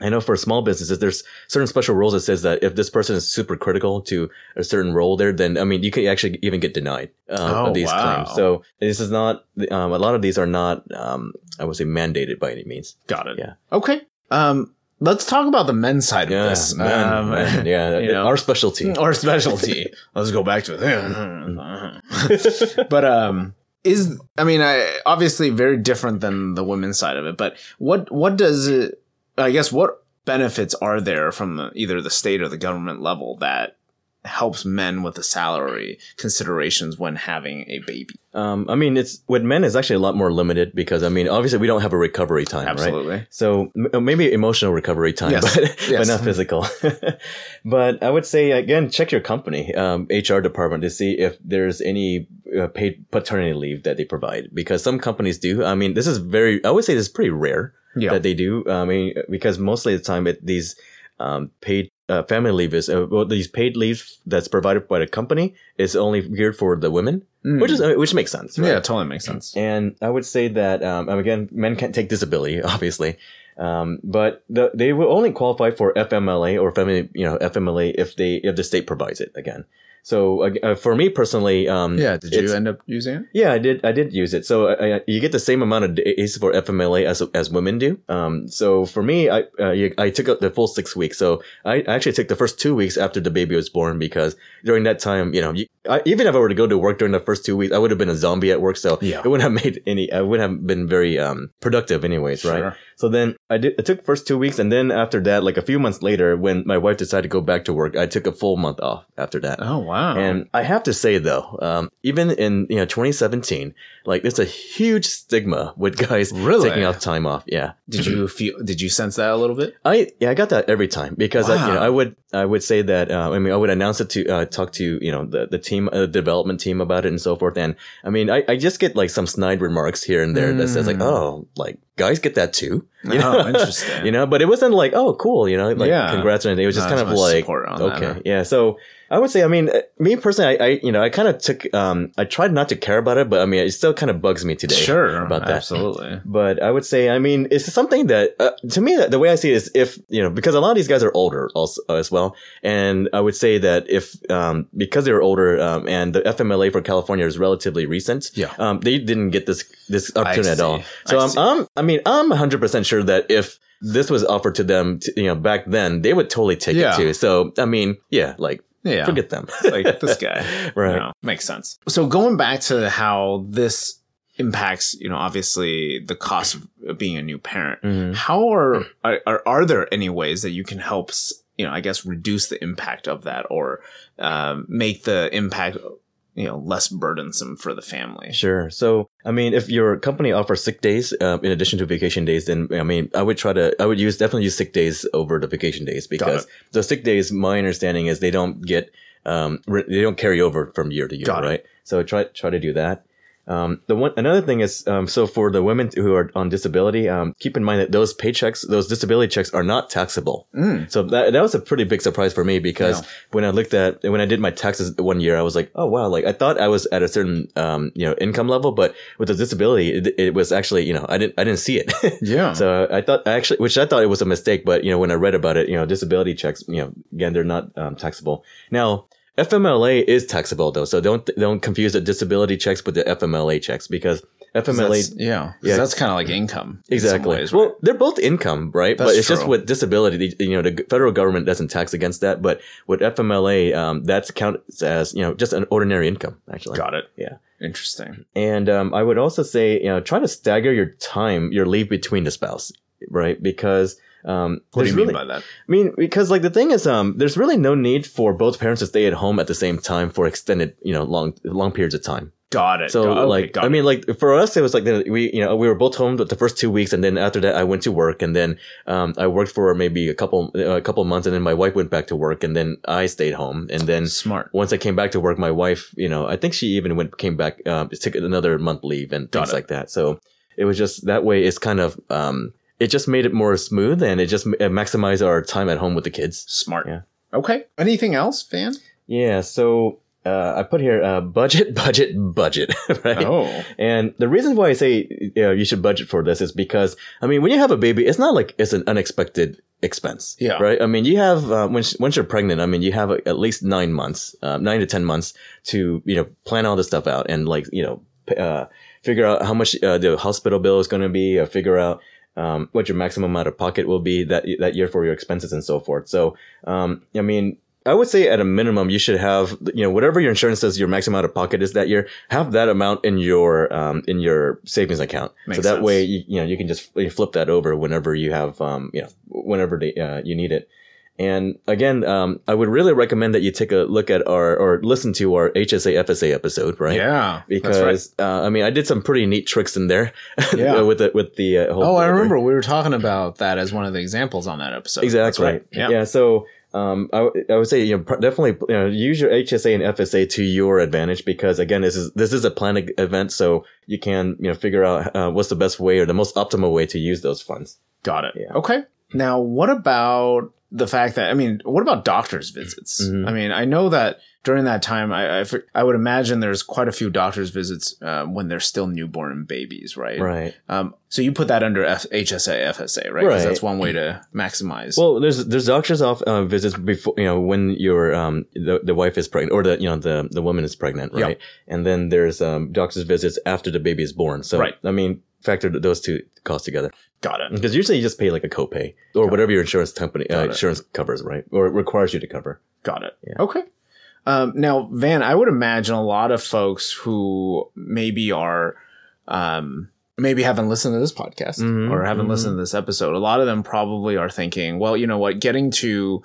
I know for small businesses, there's certain special rules that says that if this person is super critical to a certain role there, then I mean, you can actually even get denied um, Oh, these wow. claims. So this is not um, a lot of these are not um, I would say mandated by any means. Got it. Yeah. Okay. Um, let's talk about the men's side Yeah, of this. man, Um, man, <laughs> yeah, you know. our specialty. <laughs> Our specialty. let's go back to it. <laughs> but um, is I mean, I obviously very different than the women's side of it. But what what does it? I guess what benefits are there from the, either the state or the government level that helps men with the salary considerations when having a baby? Um, I mean, it's with men is actually a lot more limited because I mean, obviously we don't have a recovery time, right? Absolutely. So m- uh, maybe emotional recovery time, Yes. but, <laughs> Yes. but not physical. <laughs> but I would say again, check your company um, HR department to see if there's any uh, paid paternity leave that they provide because some companies do. I mean, this is very. I would say this is pretty rare Yeah. that they do. I mean, because mostly the time it, these um, paid uh, family leave is uh, well, these paid leave that's provided by the company is only geared for the women, Mm. which is which makes sense. Right? yeah, totally makes sense. And I would say that um, again, men can't take disability, <laughs> obviously, um, but the, they will only qualify for FMLA or family, you know, FMLA if they if the state provides it again. So uh, for me personally, um, Yeah. Did you end up using it? yeah, I did. I did use it. So you get the same amount of days for FMLA as as women do. Um, so for me, I uh, I took up the full six weeks. So I actually took the first two weeks after the baby was born because during that time, you know, you, I, even if I were to go to work during the first two weeks, I would have been a zombie at work. So Yeah. it wouldn't have made any. I wouldn't have been very um productive, anyways, right? So then I did. I took first two weeks, and then after that, like a few months later, when my wife decided to go back to work, I took a full month off after that. Oh wow. And I have to say though, um, even in you know 2017, like there's a huge stigma with guys Really? taking off time off. Yeah, did you feel? Did you sense that a little bit? I yeah I got that every time because I, you know I would I would say that uh, I mean I would announce it to uh, talk to you know the the team uh, development team about it and so forth. And I mean I, I just get like some snide remarks here and there that says like Mm. oh like guys get that too. <laughs> You Oh, know? interesting. you know, but it wasn't like oh cool you know like Yeah. congrats or anything. It was just Not kind of like on that, okay yeah so i would say i mean uh, me personally i, I you know i kind of took um i tried not to care about it but i mean it still kind of bugs me today Sure, about that Absolutely. but i would say i mean it's something that uh, to me the way i see it is if you know because a lot of these guys are older also as well and i would say that if um because they're older um, and the fmla for california is relatively recent Yeah. um they didn't get this this opportunity at all so I I'm, see. I'm i mean i'm 100% sure that if this was offered to them, to, you know, back then, they would totally take Yeah. it too. So, I mean, yeah, like, Yeah. forget them. <laughs> like this guy. <laughs> Right. You know, makes sense. So going back to how this impacts, you know, obviously the cost of being a new parent. Mhm. How are, are are are there any ways that you can help, you know, I guess reduce the impact of that or um, make the impact, you know, less burdensome for the family? Sure. So, I mean, if your company offers sick days uh, in addition to vacation days, then I mean, I would try to, I would use definitely use sick days over the vacation days because the sick days, my understanding is they don't get, um, re- they don't carry over from year to year, Got it. right? So try try to do that. Um, the one another thing is, um, so for the women who are on disability, um, keep in mind that those paychecks, those disability checks, are not taxable. Mm. So that that was a pretty big surprise for me because Yeah. when I looked at when I did my taxes one year, I was like, oh wow, like I thought I was at a certain um, you know income level, but with the disability, it, it was actually you know I didn't I didn't see it. <laughs> Yeah. so I thought actually, which I thought it was a mistake, but you know when I read about it, you know disability checks, you know again they're not um, taxable. Now FMLA is taxable though, so don't don't confuse the disability checks with the FMLA checks because FMLA yeah. Yeah. That's kind of like income. in some Exactly. well, they're both income, right? That's but it's just with disability, you know, the federal government doesn't tax against that. But with FMLA, um, that's counts as you know just an ordinary income, actually. got it. Yeah. Interesting. And um, I would also say, you know, try to stagger your time, your leave between the spouse, right? Because um, What do you mean by that? I mean, because like the thing is, um, there's really no need for both parents to stay at home at the same time for extended, you know, long long periods of time. Got it. So Got- okay, like, got I it. mean, like for us, it was like we, you know, we were both home the first two weeks, and then after that, I went to work, and then um, I worked for maybe a couple a couple months, and then my wife went back to work, and then I stayed home, and then smart. once I came back to work, my wife, you know, I think she even went came back, um, took another month leave and Got things it. like that. So it was just that way. It's kind of um, it just made it more smooth, and it just uh, maximized our time at home with the kids. Smart. Yeah. Okay. Anything else, Van? Yeah. So uh, I put here uh, budget, <laughs> budget, budget. <laughs> Right. Oh. And the reason why I say you, know, you should budget for this is because I mean, when you have a baby, it's not like it's an unexpected expense. Yeah. Right. I mean, you have uh, when once you're pregnant, I mean, you have at least nine months, uh, nine to ten months to you know plan all this stuff out and like you know uh, figure out how much uh, the hospital bill is going to be, or figure out. Um, what your maximum out of pocket will be that that year for your expenses and so forth. So, um, I mean, I would say at a minimum, you should have, you know, whatever your insurance says your maximum out of pocket is that year, have that amount in your, um, in your savings account. Makes so that sense. way, you, you know, you can just flip that over whenever you have, um, you know, whenever they, uh, you need it. And again, um, I would really recommend that you take a look at our, or listen to our HSA FSA episode, right? Yeah. that's right. Because, uh, I mean, I did some pretty neat tricks in there. <laughs> Yeah. with the, with the, uh, whole Oh, I remember we were talking about that as one of the examples on that episode. Exactly. That's right. Yeah. Yeah. So um, I, w- I would say you know pr- definitely you know, use your HSA and FSA to your advantage because again this is this is a planned event so you can you know figure out uh, what's the best way or the most optimal way to use those funds. Got it. Yeah. Okay. Now, what about the fact that I mean, what about doctors' visits? Mhm. I mean, I know that during that time, I I, I would imagine there's quite a few doctors' visits uh, when they're still newborn babies, right? Right. Um, so you put that under F- HSA, FSA, right? Right. Because that's one way to maximize. Well, there's there's doctors off uh, visits before you know when your um the, the wife is pregnant or the you know the the woman is pregnant, right? And then there's um doctor's visits after the baby is born. So Right. I mean factor those two costs together. Got it. Because usually you just pay like a copay or whatever your insurance company uh, insurance covers, right? Or it requires you to cover. Got it. Yeah. Okay. Um, now, Van, I would imagine a lot of folks who maybe are, um, maybe haven't listened to this podcast Mhm, or haven't mhm. listened to this episode. A lot of them probably are thinking, well, you know what, getting to,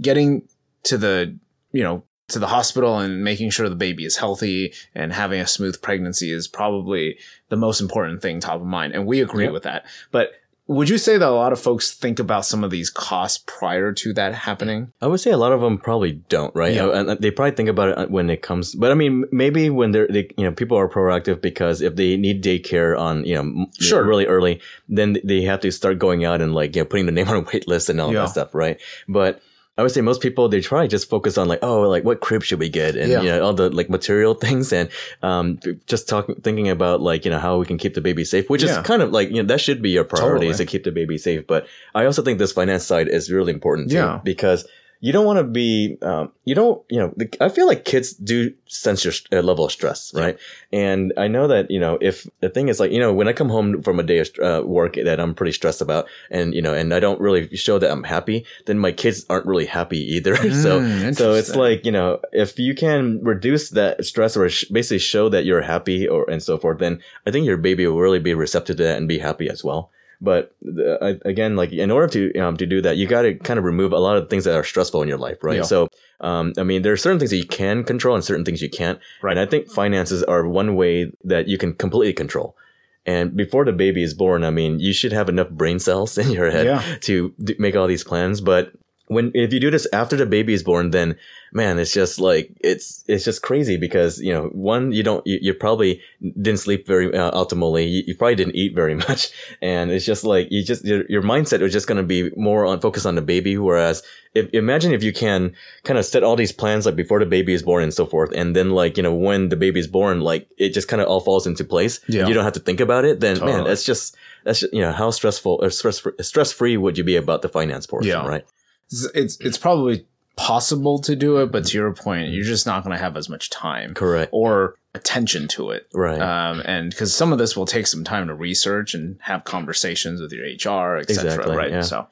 getting to the, you know, to the hospital and making sure the baby is healthy and having a smooth pregnancy is probably the most important thing top of mind. And we agree Yep. with that. But would you say that a lot of folks think about some of these costs prior to that happening? I would say a lot of them probably don't, right? Yeah. And they probably think about it when it comes, but I mean, maybe when they're, they, you know, people are proactive because if they need daycare on, you know, Sure. really early, then they have to start going out and like, you know, putting the name on a <laughs> wait list and all Yeah. that stuff, right? But I would say most people they try to just focus on like oh like what crib should we get and Yeah. you know all the like material <laughs> things and um just talking thinking about like you know how we can keep the baby safe which Yeah. is kind of like you know that should be your priority is to keep the baby safe but I also think this finance side is really important too Yeah. because you don't want to be um, you don't you know the, i feel like kids do sense your uh, level of stress right? And i know that you know if the thing is like you know when i come home from a day of uh, work that i'm pretty stressed about and you know and i don't really show that i'm happy then my kids aren't really happy either. <laughs> So Mm, so it's like you know if you can reduce that stress or sh- basically show that you're happy or and so forth then i think your baby will really be receptive to that and be happy as well but the, I- again, like in order to um, to do that, you got to kind of remove a lot of things that are stressful in your life, right? Yeah. So, um, I mean, there are certain things that you can control and certain things you can't. Right. And I think finances are one way that you can completely control. And before the baby is born, I mean, you should have enough brain cells <laughs> in your head Yeah. to d- make all these plans. But when if you do this after the baby is born, then man, it's just like it's it's just crazy because you know one you don't you, you probably didn't sleep very uh, optimally. You, you probably didn't eat very <laughs> much, and it's just like you just your, your mindset was just going to be more on focus on the baby. Whereas if imagine if you can kind of set all these plans like before the baby is born and so forth, and then like you know when the baby is born, like it just kind of all falls into place. Yeah. You don't have to think about it. Then man, Totally. that's just that's just, you know how stressful or stress stress free would you be about the finance portion, Yeah. right? It's it's, probably possible to do it, but to your point, you're just not going to have as much time Correct. or attention to it. Right. Um, and because some of this will take some time to research and have conversations with your HR, etc. Exactly, right? yeah. So,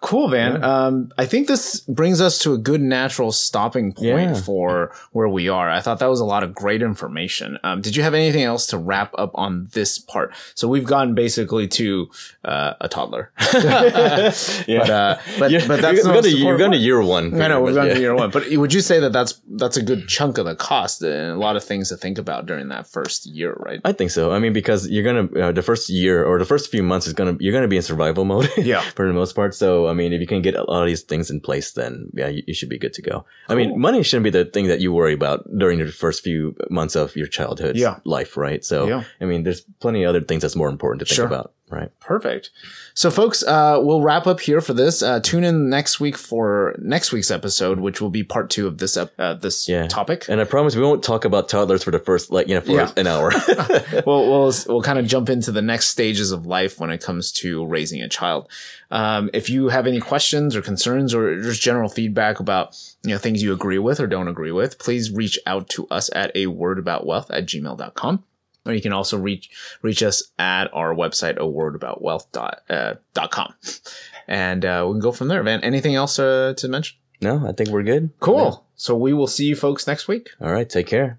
Cool, Van. Um, I think this brings us to a good natural stopping point Yeah. for where we are. I thought that was a lot of great information. Um, did you have anything else to wrap up on this part? So we've gotten basically to uh, a toddler. <laughs> <laughs> yeah. But, uh, but, Yeah, but that's you're going to you're going to year one. I know we've gone yeah. to year one, <laughs> but would you say that that's that's a good chunk of the cost and a lot of things to think about during that first year, right? I think so. I mean, because you're gonna uh, the first year or the first few months is gonna you're gonna be in survival mode. Yeah. for the most part. So I mean, if you can get a lot of these things in place, then yeah, you, you should be good to go. I Cool. mean, money shouldn't be the thing that you worry about during the first few months of your childhood Yeah. life, right? So Yeah. I mean, there's plenty of other things that's more important to think Sure. about, right? Perfect. So, folks, uh, we'll wrap up here for this. Uh, tune in next week for next week's episode, which will be part two of this ep- uh, this Yeah. topic. And I promise we won't talk about toddlers for the first like you know for Yeah. an hour. <laughs> <laughs> we'll we'll we'll kind of jump into the next stages of life when it comes to raising a child. Um, if you have any questions or concerns or just general feedback about you know things you agree with or don't agree with, please reach out to us at a word about wealth at gmail.com. Or you can also reach reach us at our website, a word about wealth dot, uh, dot com. And uh, we can go from there, Van. Anything else uh, to mention? no, I think we're good. Cool. So we will see you folks next week. All right, take care.